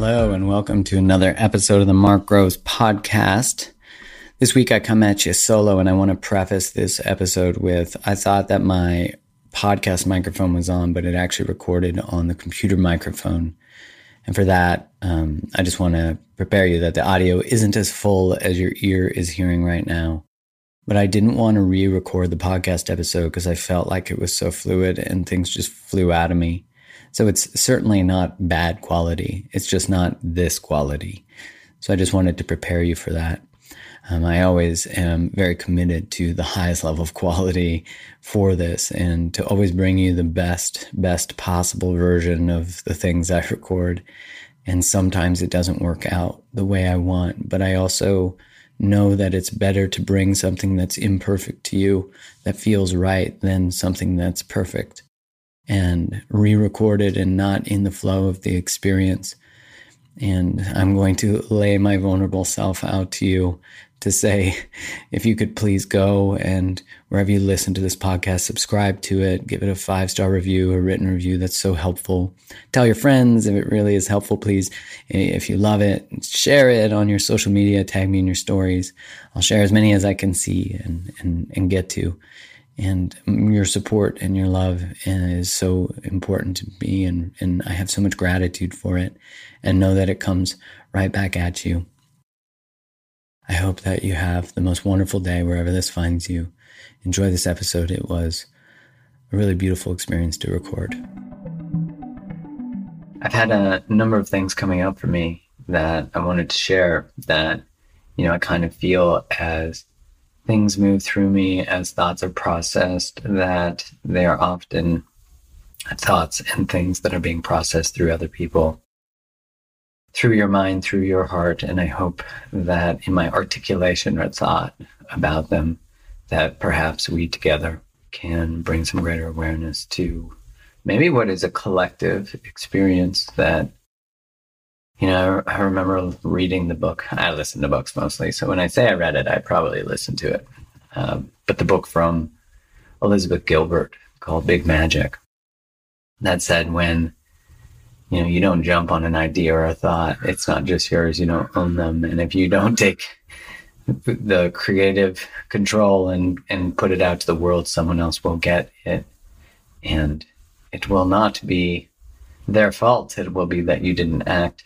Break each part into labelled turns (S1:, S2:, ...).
S1: Hello, and welcome to another episode of the Mark Groves podcast. This week I come at you solo, and I want to preface this episode with I thought that my podcast microphone was on, but it actually recorded on the computer microphone. And for that, um, I just want to prepare you that the audio isn't as full as your ear is hearing right now. But I didn't want to re record the podcast episode because I felt like it was so fluid and things just flew out of me. So it's certainly not bad quality. It's just not this quality. So I just wanted to prepare you for that. Um, I always am very committed to the highest level of quality for this and to always bring you the best, best possible version of the things I record. And sometimes it doesn't work out the way I want, but I also know that it's better to bring something that's imperfect to you that feels right than something that's perfect and re recorded and not in the flow of the experience. And I'm going to lay my vulnerable self out to you to say, if you could please go and wherever you listen to this podcast, subscribe to it, give it a five star review, a written review. That's so helpful. Tell your friends if it really is helpful, please. If you love it, share it on your social media, tag me in your stories. I'll share as many as I can see and, and, and get to and your support and your love is so important to me and, and i have so much gratitude for it and know that it comes right back at you. I hope that you have the most wonderful day wherever this finds you. Enjoy this episode. It was a really beautiful experience to record. I've had a number of things coming up for me that i wanted to share that you know i kind of feel as things move through me as thoughts are processed, that they are often thoughts and things that are being processed through other people, through your mind, through your heart. And I hope that in my articulation or thought about them, that perhaps we together can bring some greater awareness to maybe what is a collective experience that you know, I remember reading the book. I listen to books mostly. So when I say I read it, I probably listened to it. Um, but the book from Elizabeth Gilbert called Big Magic that said when you know you don't jump on an idea or a thought it's not just yours you don't own them and if you don't take the creative control and and put it out to the world someone else will get it and it will not be their fault it will be that you didn't act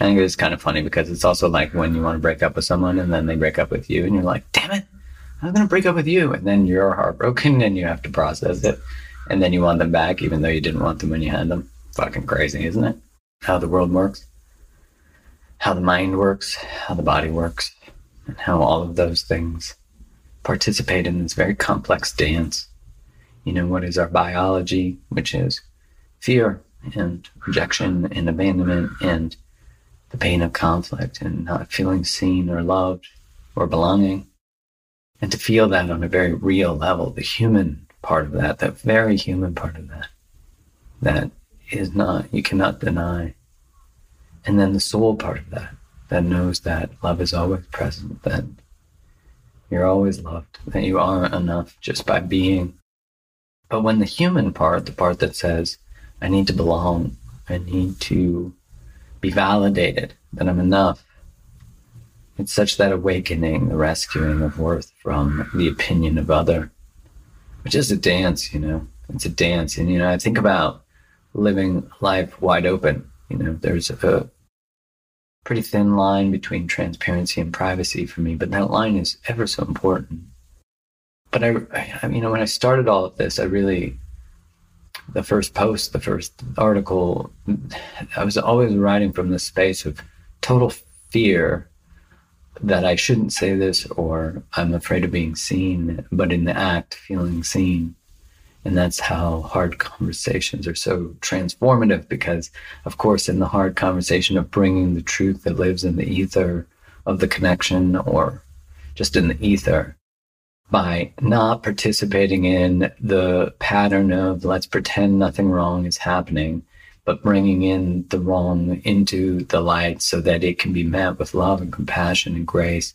S1: I think it's kind of funny because it's also like when you want to break up with someone and then they break up with you and you're like, damn it, I'm going to break up with you. And then you're heartbroken and you have to process it. And then you want them back even though you didn't want them when you had them. Fucking crazy, isn't it? How the world works, how the mind works, how the body works, and how all of those things participate in this very complex dance. You know, what is our biology, which is fear and rejection and abandonment and the pain of conflict and not feeling seen or loved or belonging. And to feel that on a very real level, the human part of that, the very human part of that, that is not, you cannot deny. And then the soul part of that, that knows that love is always present, that you're always loved, that you are enough just by being. But when the human part, the part that says, I need to belong, I need to be validated that I'm enough, it's such that awakening, the rescuing of worth from the opinion of other, which is a dance, you know. It's a dance. And, you know, I think about living life wide open. You know, there's a pretty thin line between transparency and privacy for me, but that line is ever so important. But I, I, you know, when I started all of this, I really, the first post, the first article, I was always writing from the space of total fear that I shouldn't say this or I'm afraid of being seen, but in the act, feeling seen. And that's how hard conversations are so transformative because, of course, in the hard conversation of bringing the truth that lives in the ether of the connection or just in the ether, by not participating in the pattern of let's pretend nothing wrong is happening, but bringing in the wrong into the light so that it can be met with love and compassion and grace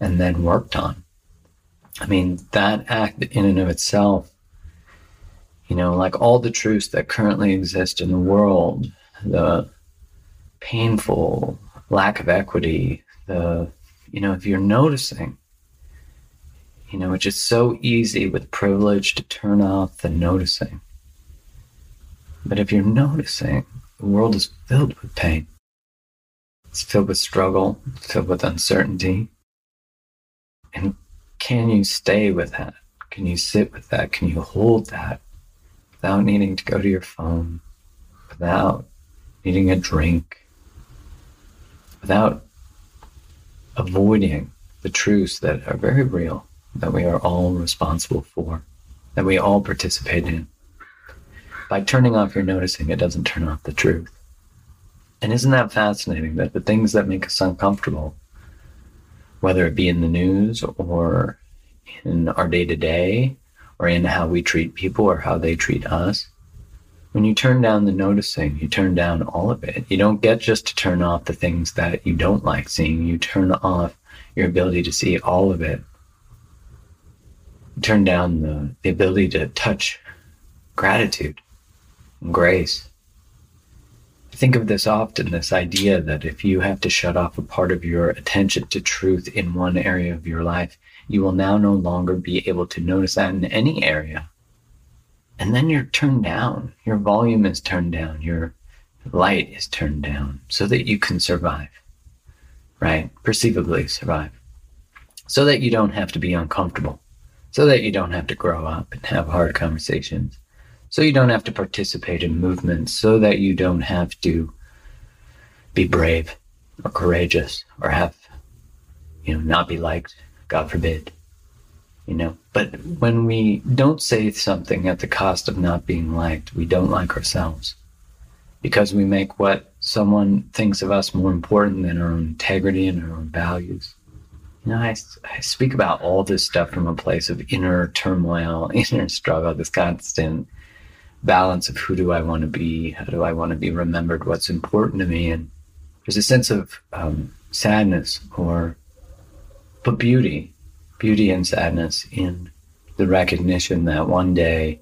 S1: and then worked on. I mean, that act in and of itself you know, like all the truths that currently exist in the world, the painful lack of equity, the, you know, if you're noticing, you know, it's just so easy with privilege to turn off the noticing. But if you're noticing, the world is filled with pain. It's filled with struggle, It's filled with uncertainty. And can you stay with that? Can you sit with that? Can you hold that? without needing to go to your phone, without needing a drink, without avoiding the truths that are very real, that we are all responsible for, that we all participate in. By turning off your noticing, it doesn't turn off the truth. And isn't that fascinating that the things that make us uncomfortable, whether it be in the news or in our day to day, or in how we treat people or how they treat us. When you turn down the noticing, you turn down all of it. You don't get just to turn off the things that you don't like seeing. You turn off your ability to see all of it. Turn down the, the ability to touch gratitude and grace. Think of this often this idea that if you have to shut off a part of your attention to truth in one area of your life, you will now no longer be able to notice that in any area. And then you're turned down. Your volume is turned down. Your light is turned down so that you can survive, right? Perceivably survive. So that you don't have to be uncomfortable. So that you don't have to grow up and have hard conversations. So you don't have to participate in movements. So that you don't have to be brave or courageous or have, you know, not be liked God forbid. You know, but when we don't say something at the cost of not being liked, we don't like ourselves because we make what someone thinks of us more important than our own integrity and our own values. You know, I, I speak about all this stuff from a place of inner turmoil, inner struggle, this constant balance of who do I want to be? How do I want to be remembered? What's important to me? And there's a sense of um, sadness or but beauty, beauty and sadness in the recognition that one day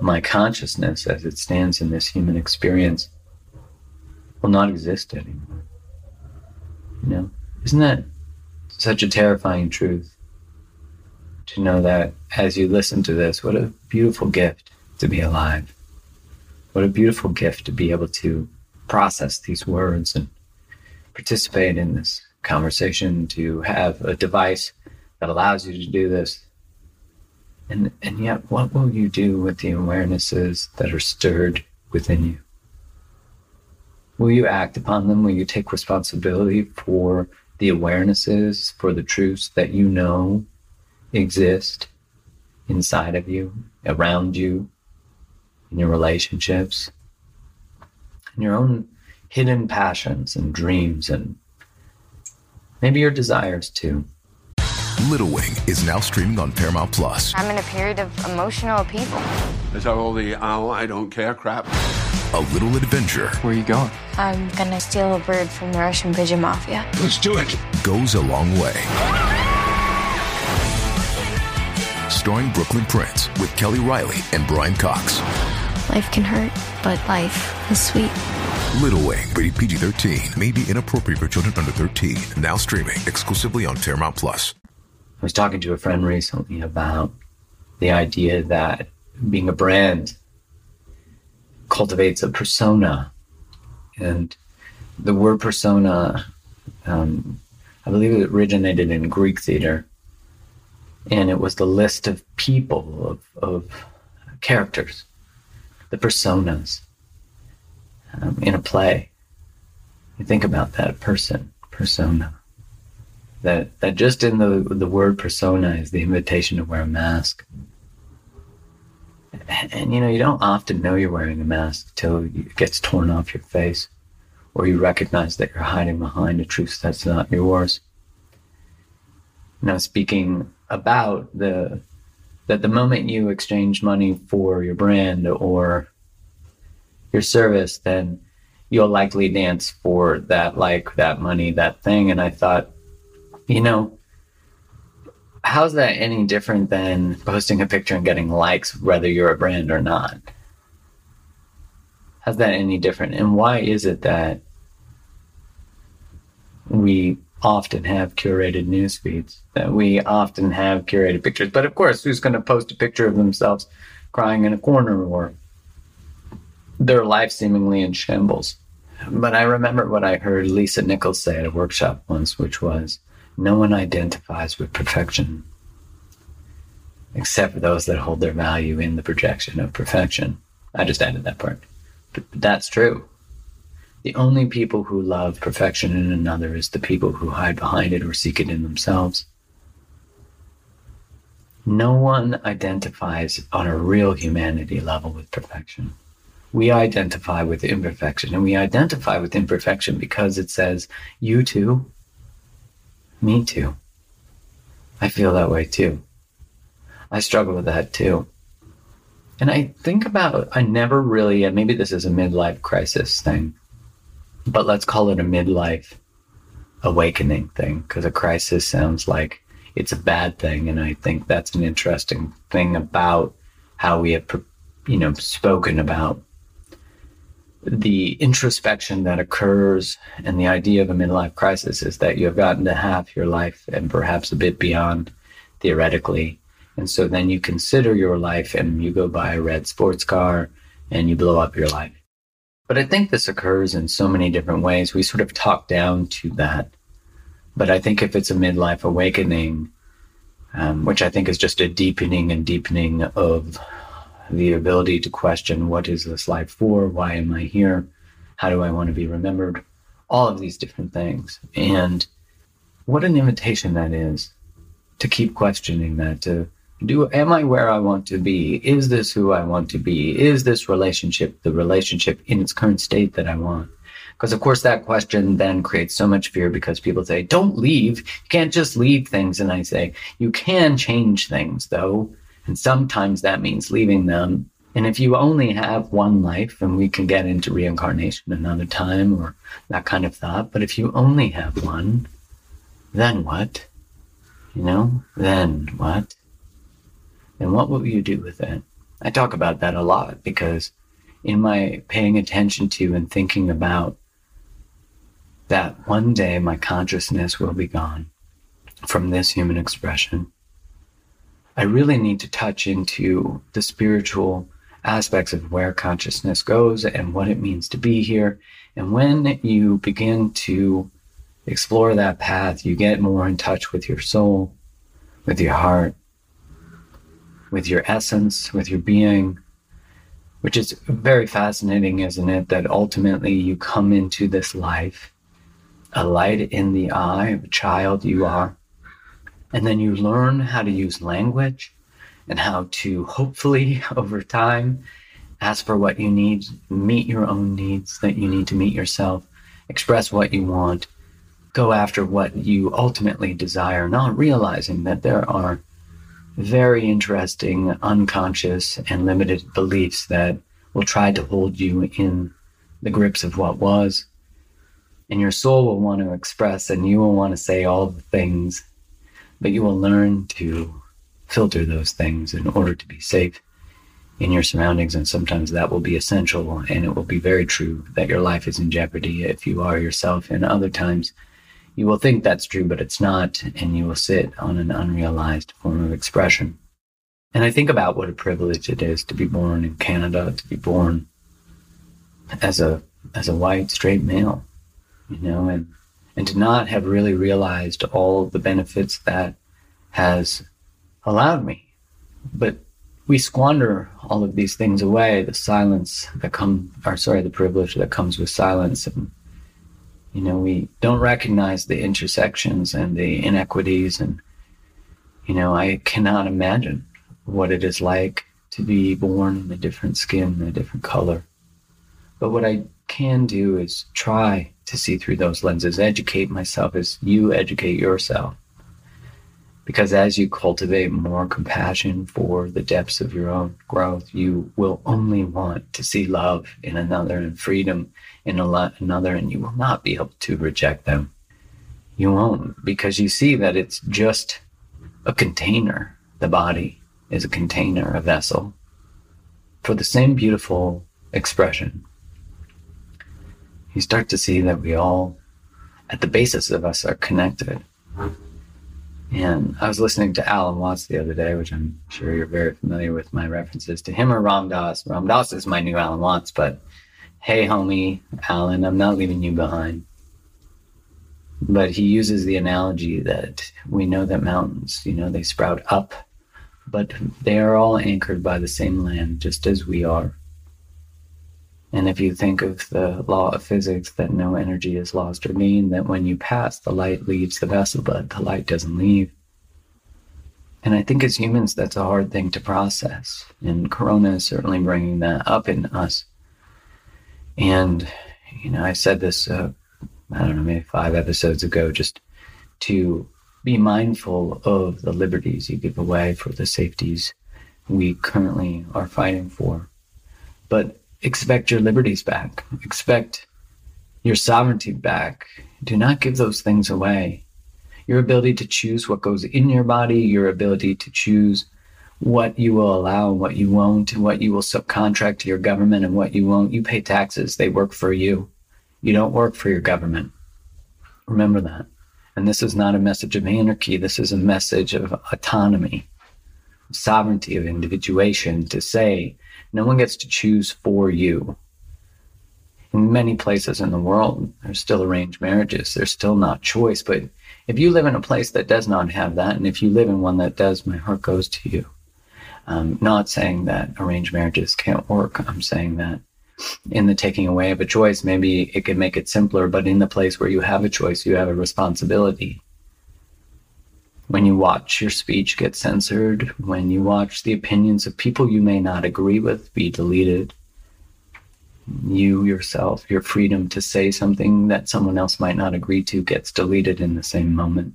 S1: my consciousness as it stands in this human experience will not exist anymore. You know, isn't that such a terrifying truth to know that as you listen to this, what a beautiful gift to be alive. What a beautiful gift to be able to process these words and participate in this conversation to have a device that allows you to do this. And, and yet, what will you do with the awarenesses that are stirred within you? Will you act upon them? Will you take responsibility for the awarenesses, for the truths that you know exist inside of you, around you, in your relationships, in your own hidden passions and dreams, and maybe your desires too.
S2: Little Wing is now streaming on Paramount Plus.
S3: I'm in a period of emotional upheaval.
S4: Is that all the oh, I don't care crap?
S2: A little adventure
S5: Where are you going?
S3: I'm gonna steal a bird from the Russian pigeon mafia.
S4: Let's do it.
S2: goes a long way. Starring Brooklyn Prince with Kelly Reilly and Brian Cox.
S3: Life can hurt, but life is sweet.
S2: Little Wing, rated PG 13, may be inappropriate for children under 13. Now streaming exclusively on Paramount Plus.
S1: I was talking to a friend recently about the idea that being a brand cultivates a persona. And the word persona, um, I believe it originated in Greek theater. And it was the list of people, of, of characters, the personas um, in a play. You think about that person, persona that that just in the the word persona is the invitation to wear a mask. And, you know, you don't often know you're wearing a mask till it gets torn off your face, or you recognize that you're hiding behind a truth that's not yours. Now, speaking about the that the moment you exchange money for your brand or your service, then you'll likely dance for that like that money, that thing. And I thought, you know, how's that any different than posting a picture and getting likes, whether you're a brand or not? How's that any different? And why is it that we often have curated news feeds, that we often have curated pictures? But of course, who's going to post a picture of themselves crying in a corner or their life seemingly in shambles? But I remember what I heard Lisa Nichols say at a workshop once, which was, no one identifies with perfection except for those that hold their value in the projection of perfection. I just added that part. But that's true. The only people who love perfection in another is the people who hide behind it or seek it in themselves. No one identifies on a real humanity level with perfection. We identify with imperfection, and we identify with imperfection because it says, you too, me too. I feel that way too. I struggle with that too. And I think about, I never really, and maybe this is a midlife crisis thing, but let's call it a midlife awakening thing because a crisis sounds like it's a bad thing. And I think that's an interesting thing about how we have, you know, spoken about the introspection that occurs and the idea of a midlife crisis is that you have gotten to half your life and perhaps a bit beyond theoretically. And so then you consider your life and you go buy a red sports car and you blow up your life. But I think this occurs in so many different ways. We sort of talk down to that. But I think if it's a midlife awakening, um, which I think is just a deepening and deepening of the ability to question what is this life for? Why am I here? How do I want to be remembered? All of these different things. And what an invitation that is to keep questioning that, to do, am I where I want to be? Is this who I want to be? Is this relationship the relationship in its current state that I want? Because of course that question then creates so much fear because people say, don't leave. You can't just leave things. And I say, you can change things though. And sometimes that means leaving them. And if you only have one life, and we can get into reincarnation another time or that kind of thought, but if you only have one, then what? You know, then what? And what will you do with it? I talk about that a lot because in my paying attention to and thinking about that one day my consciousness will be gone from this human expression I really need to touch into the spiritual aspects of where consciousness goes and what it means to be here. And when you begin to explore that path, you get more in touch with your soul, with your heart, with your essence, with your being, which is very fascinating, isn't it? That ultimately you come into this life, a light in the eye of a child you are, And then you learn how to use language and how to hopefully over time ask for what you need, meet your own needs that you need to meet yourself, express what you want, go after what you ultimately desire, not realizing that there are very interesting, unconscious, and limited beliefs that will try to hold you in the grips of what was. And your soul will want to express, and you will want to say all the things, but you will learn to filter those things in order to be safe in your surroundings. And sometimes that will be essential, and it will be very true that your life is in jeopardy if you are yourself. And other times, you will think that's true, but it's not, and you will sit on an unrealized form of expression. And I think about what a privilege it is to be born in Canada, to be born as a as a white straight male, you know, and and to not have really realized all the benefits that has allowed me. But we squander all of these things away, the silence that come or sorry, the privilege that comes with silence and you know, we don't recognize the intersections and the inequities. And, you know, I cannot imagine what it is like to be born in a different skin, a different color. But what I can do is try to see through those lenses, educate myself as you educate yourself. Because as you cultivate more compassion for the depths of your own growth, you will only want to see love in another and freedom in another, and you will not be able to reject them. You won't, because you see that it's just a container. The body is a container, a vessel for the same beautiful expression. You start to see that we all, at the basis of us, are connected. And I was listening to Alan Watts the other day, which I'm sure you're very familiar with my references to him or Ram Dass. Ram Dass is my new Alan Watts, but hey, homie, Alan, I'm not leaving you behind. But he uses the analogy that we know that mountains, you know, they sprout up, but they are all anchored by the same land, just as we are. And if you think of the law of physics that no energy is lost or gained, that when you pass, the light leaves the vessel, but the light doesn't leave. And I think as humans, that's a hard thing to process. And Corona is certainly bringing that up in us. And, you know, I said this, uh, I don't know, maybe five episodes ago, just to be mindful of the liberties you give away for the safeties we currently are fighting for. But expect your liberties back. Expect your sovereignty back. Do not give those things away. Your ability to choose what goes in your body, your ability to choose what you will allow what you won't, what you will subcontract to your government and what you won't. You pay taxes, they work for you. You don't work for your government. Remember that. And this is not a message of anarchy, this is a message of autonomy, sovereignty, of individuation to say, no one gets to choose for you. In many places in the world, there's still arranged marriages. There's still not choice. But if you live in a place that does not have that, and if you live in one that does, my heart goes to you. I'm not saying that arranged marriages can't work. I'm saying that in the taking away of a choice, maybe it can make it simpler, but in the place where you have a choice, you have a responsibility when you watch your speech get censored, when you watch the opinions of people you may not agree with be deleted, you yourself, your freedom to say something that someone else might not agree to gets deleted in the same moment.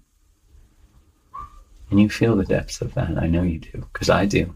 S1: And you feel the depths of that. I know you do, because I do.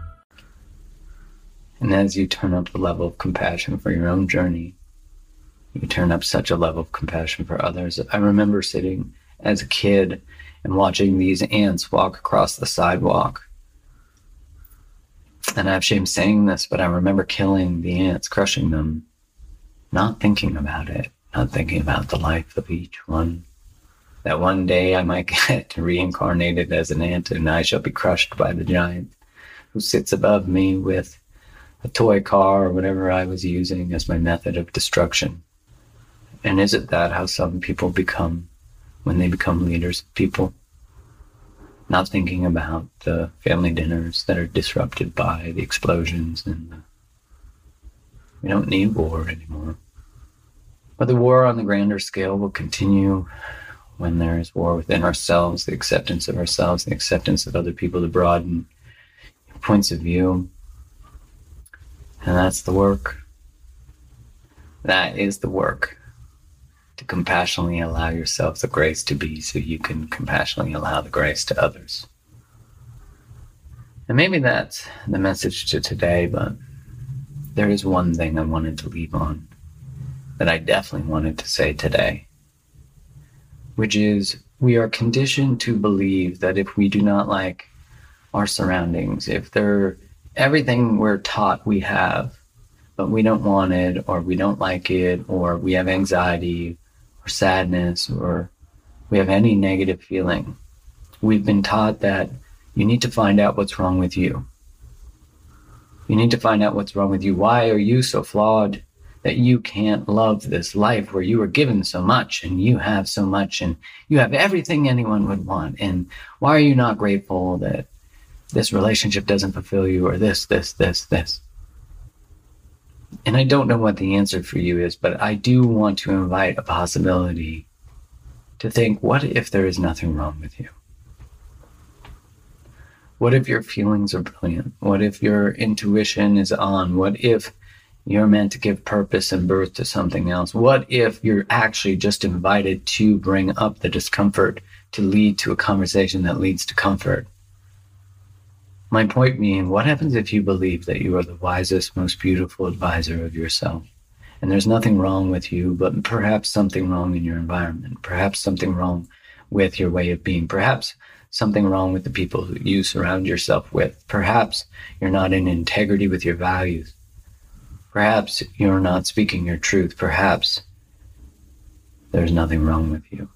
S1: And as you turn up the level of compassion for your own journey, you turn up such a level of compassion for others. I remember sitting as a kid and watching these ants walk across the sidewalk. And I have shame saying this, but I remember killing the ants, crushing them, not thinking about it, not thinking about the life of each one, that one day I might get reincarnated as an ant and I shall be crushed by the giant who sits above me with a toy car or whatever I was using as my method of destruction. And isn't that how some people become when they become leaders of people? Not thinking about the family dinners that are disrupted by the explosions and the, we don't need war anymore. But the war on the grander scale will continue when there is war within ourselves, the acceptance of ourselves, the acceptance of other people to broaden points of view. And that's the work. That is the work. To compassionately allow yourself the grace to be so you can compassionately allow the grace to others. And maybe that's the message to today, but there is one thing I wanted to leave on that I definitely wanted to say today which is we are conditioned to believe that if we do not like our surroundings, if they're everything we're taught we have, but we don't want it, or we don't like it, or we have anxiety, or sadness, or we have any negative feeling, we've been taught that you need to find out what's wrong with you. You need to find out what's wrong with you. Why are you so flawed? that you can't love this life where you were given so much and you have so much and you have everything anyone would want. And why are you not grateful that this relationship doesn't fulfill you or this, this, this, this? And I don't know what the answer for you is, but I do want to invite a possibility to think what if there is nothing wrong with you? What if your feelings are brilliant? What if your intuition is on? What if you're meant to give purpose and birth to something else. What if you're actually just invited to bring up the discomfort to lead to a conversation that leads to comfort? My point being, what happens if you believe that you are the wisest, most beautiful advisor of yourself? And there's nothing wrong with you, but perhaps something wrong in your environment, perhaps something wrong with your way of being, perhaps something wrong with the people you surround yourself with, perhaps you're not in integrity with your values. Perhaps you're not speaking your truth. Perhaps there's nothing wrong with you,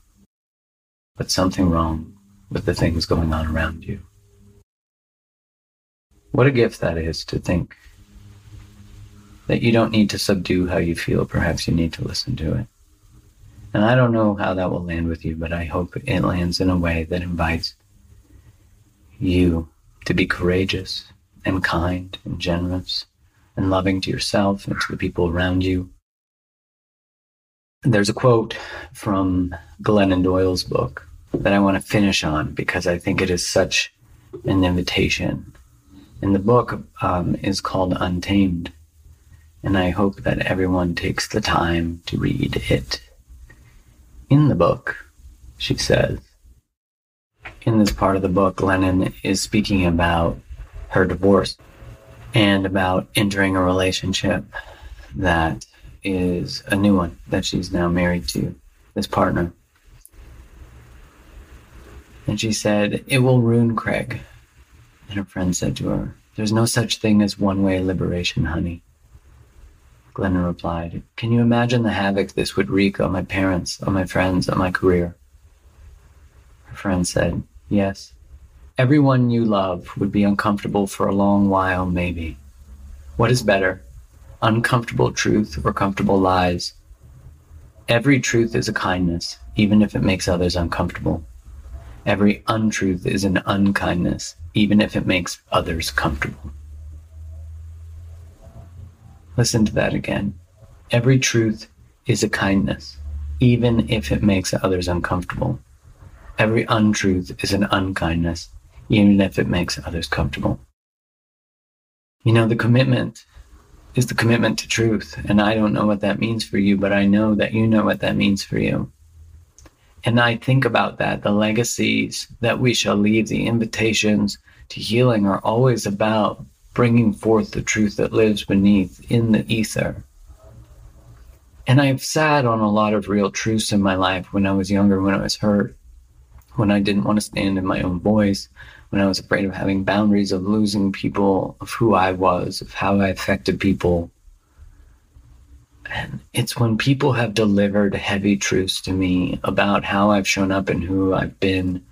S1: but something wrong with the things going on around you. What a gift that is to think that you don't need to subdue how you feel. Perhaps you need to listen to it. And I don't know how that will land with you, but I hope it lands in a way that invites you to be courageous and kind and generous and loving to yourself and to the people around you. There's a quote from Glennon Doyle's book that I want to finish on because I think it is such an invitation. And the book um, is called Untamed. And I hope that everyone takes the time to read it. In the book, she says, in this part of the book, Glennon is speaking about her divorce and about entering a relationship that is a new one that she's now married to this partner. And she said, It will ruin Craig. And her friend said to her, There's no such thing as one way liberation, honey. Glennon replied, Can you imagine the havoc this would wreak on my parents, on my friends, on my career? Her friend said, Yes. Everyone you love would be uncomfortable for a long while, maybe. What is better, uncomfortable truth or comfortable lies? Every truth is a kindness, even if it makes others uncomfortable. Every untruth is an unkindness, even if it makes others comfortable. Listen to that again. Every truth is a kindness, even if it makes others uncomfortable. Every untruth is an unkindness, even if it makes others comfortable. You know, the commitment is the commitment to truth. And I don't know what that means for you, but I know that you know what that means for you. And I think about that. The legacies that we shall leave, the invitations to healing are always about bringing forth the truth that lives beneath in the ether. And I've sat on a lot of real truths in my life when I was younger, when I was hurt, when I didn't want to stand in my own voice, when I was afraid of having boundaries, of losing people, of who I was, of how I affected people. And it's when people have delivered heavy truths to me about how I've shown up and who I've been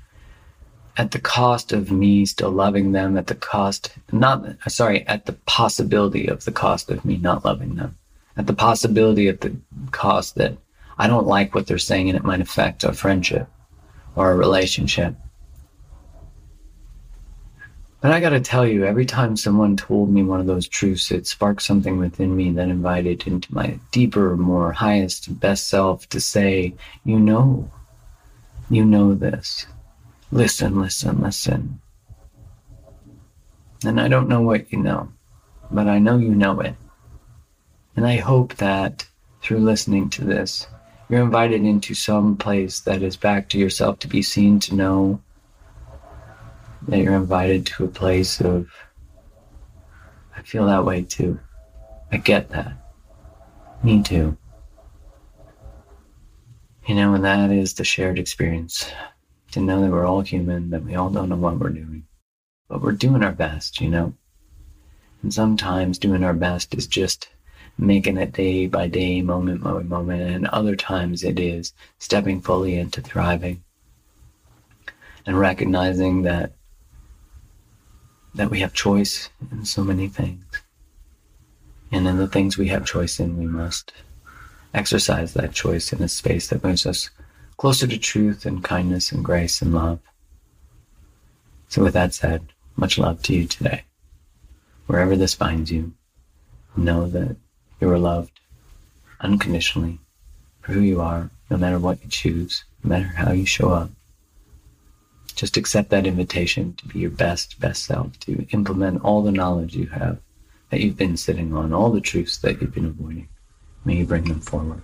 S1: at the cost of me still loving them, at the cost, not, sorry, at the possibility of the cost of me not loving them, at the possibility of the cost that I don't like what they're saying and it might affect our friendship or our relationship. But I gotta tell you, every time someone told me one of those truths, it sparked something within me that invited into my deeper, more highest, best self to say, you know, you know this. Listen, listen, listen. And I don't know what you know, but I know you know it. And I hope that through listening to this, you're invited into some place that is back to yourself to be seen, to know, that you're invited to a place of, I feel that way too. I get that. Me too. You know, and that is the shared experience. To know that we're all human, that we all don't know what we're doing, but we're doing our best, you know? And sometimes doing our best is just making it day by day, moment by moment, and other times it is stepping fully into thriving and recognizing that that we have choice in so many things. And in the things we have choice in, we must exercise that choice in a space that moves us closer to truth and kindness and grace and love. So, with that said, much love to you today. Wherever this finds you, know that you are loved unconditionally for who you are, no matter what you choose, no matter how you show up. Just accept that invitation to be your best, best self, to implement all the knowledge you have that you've been sitting on, all the truths that you've been avoiding. May you bring them forward.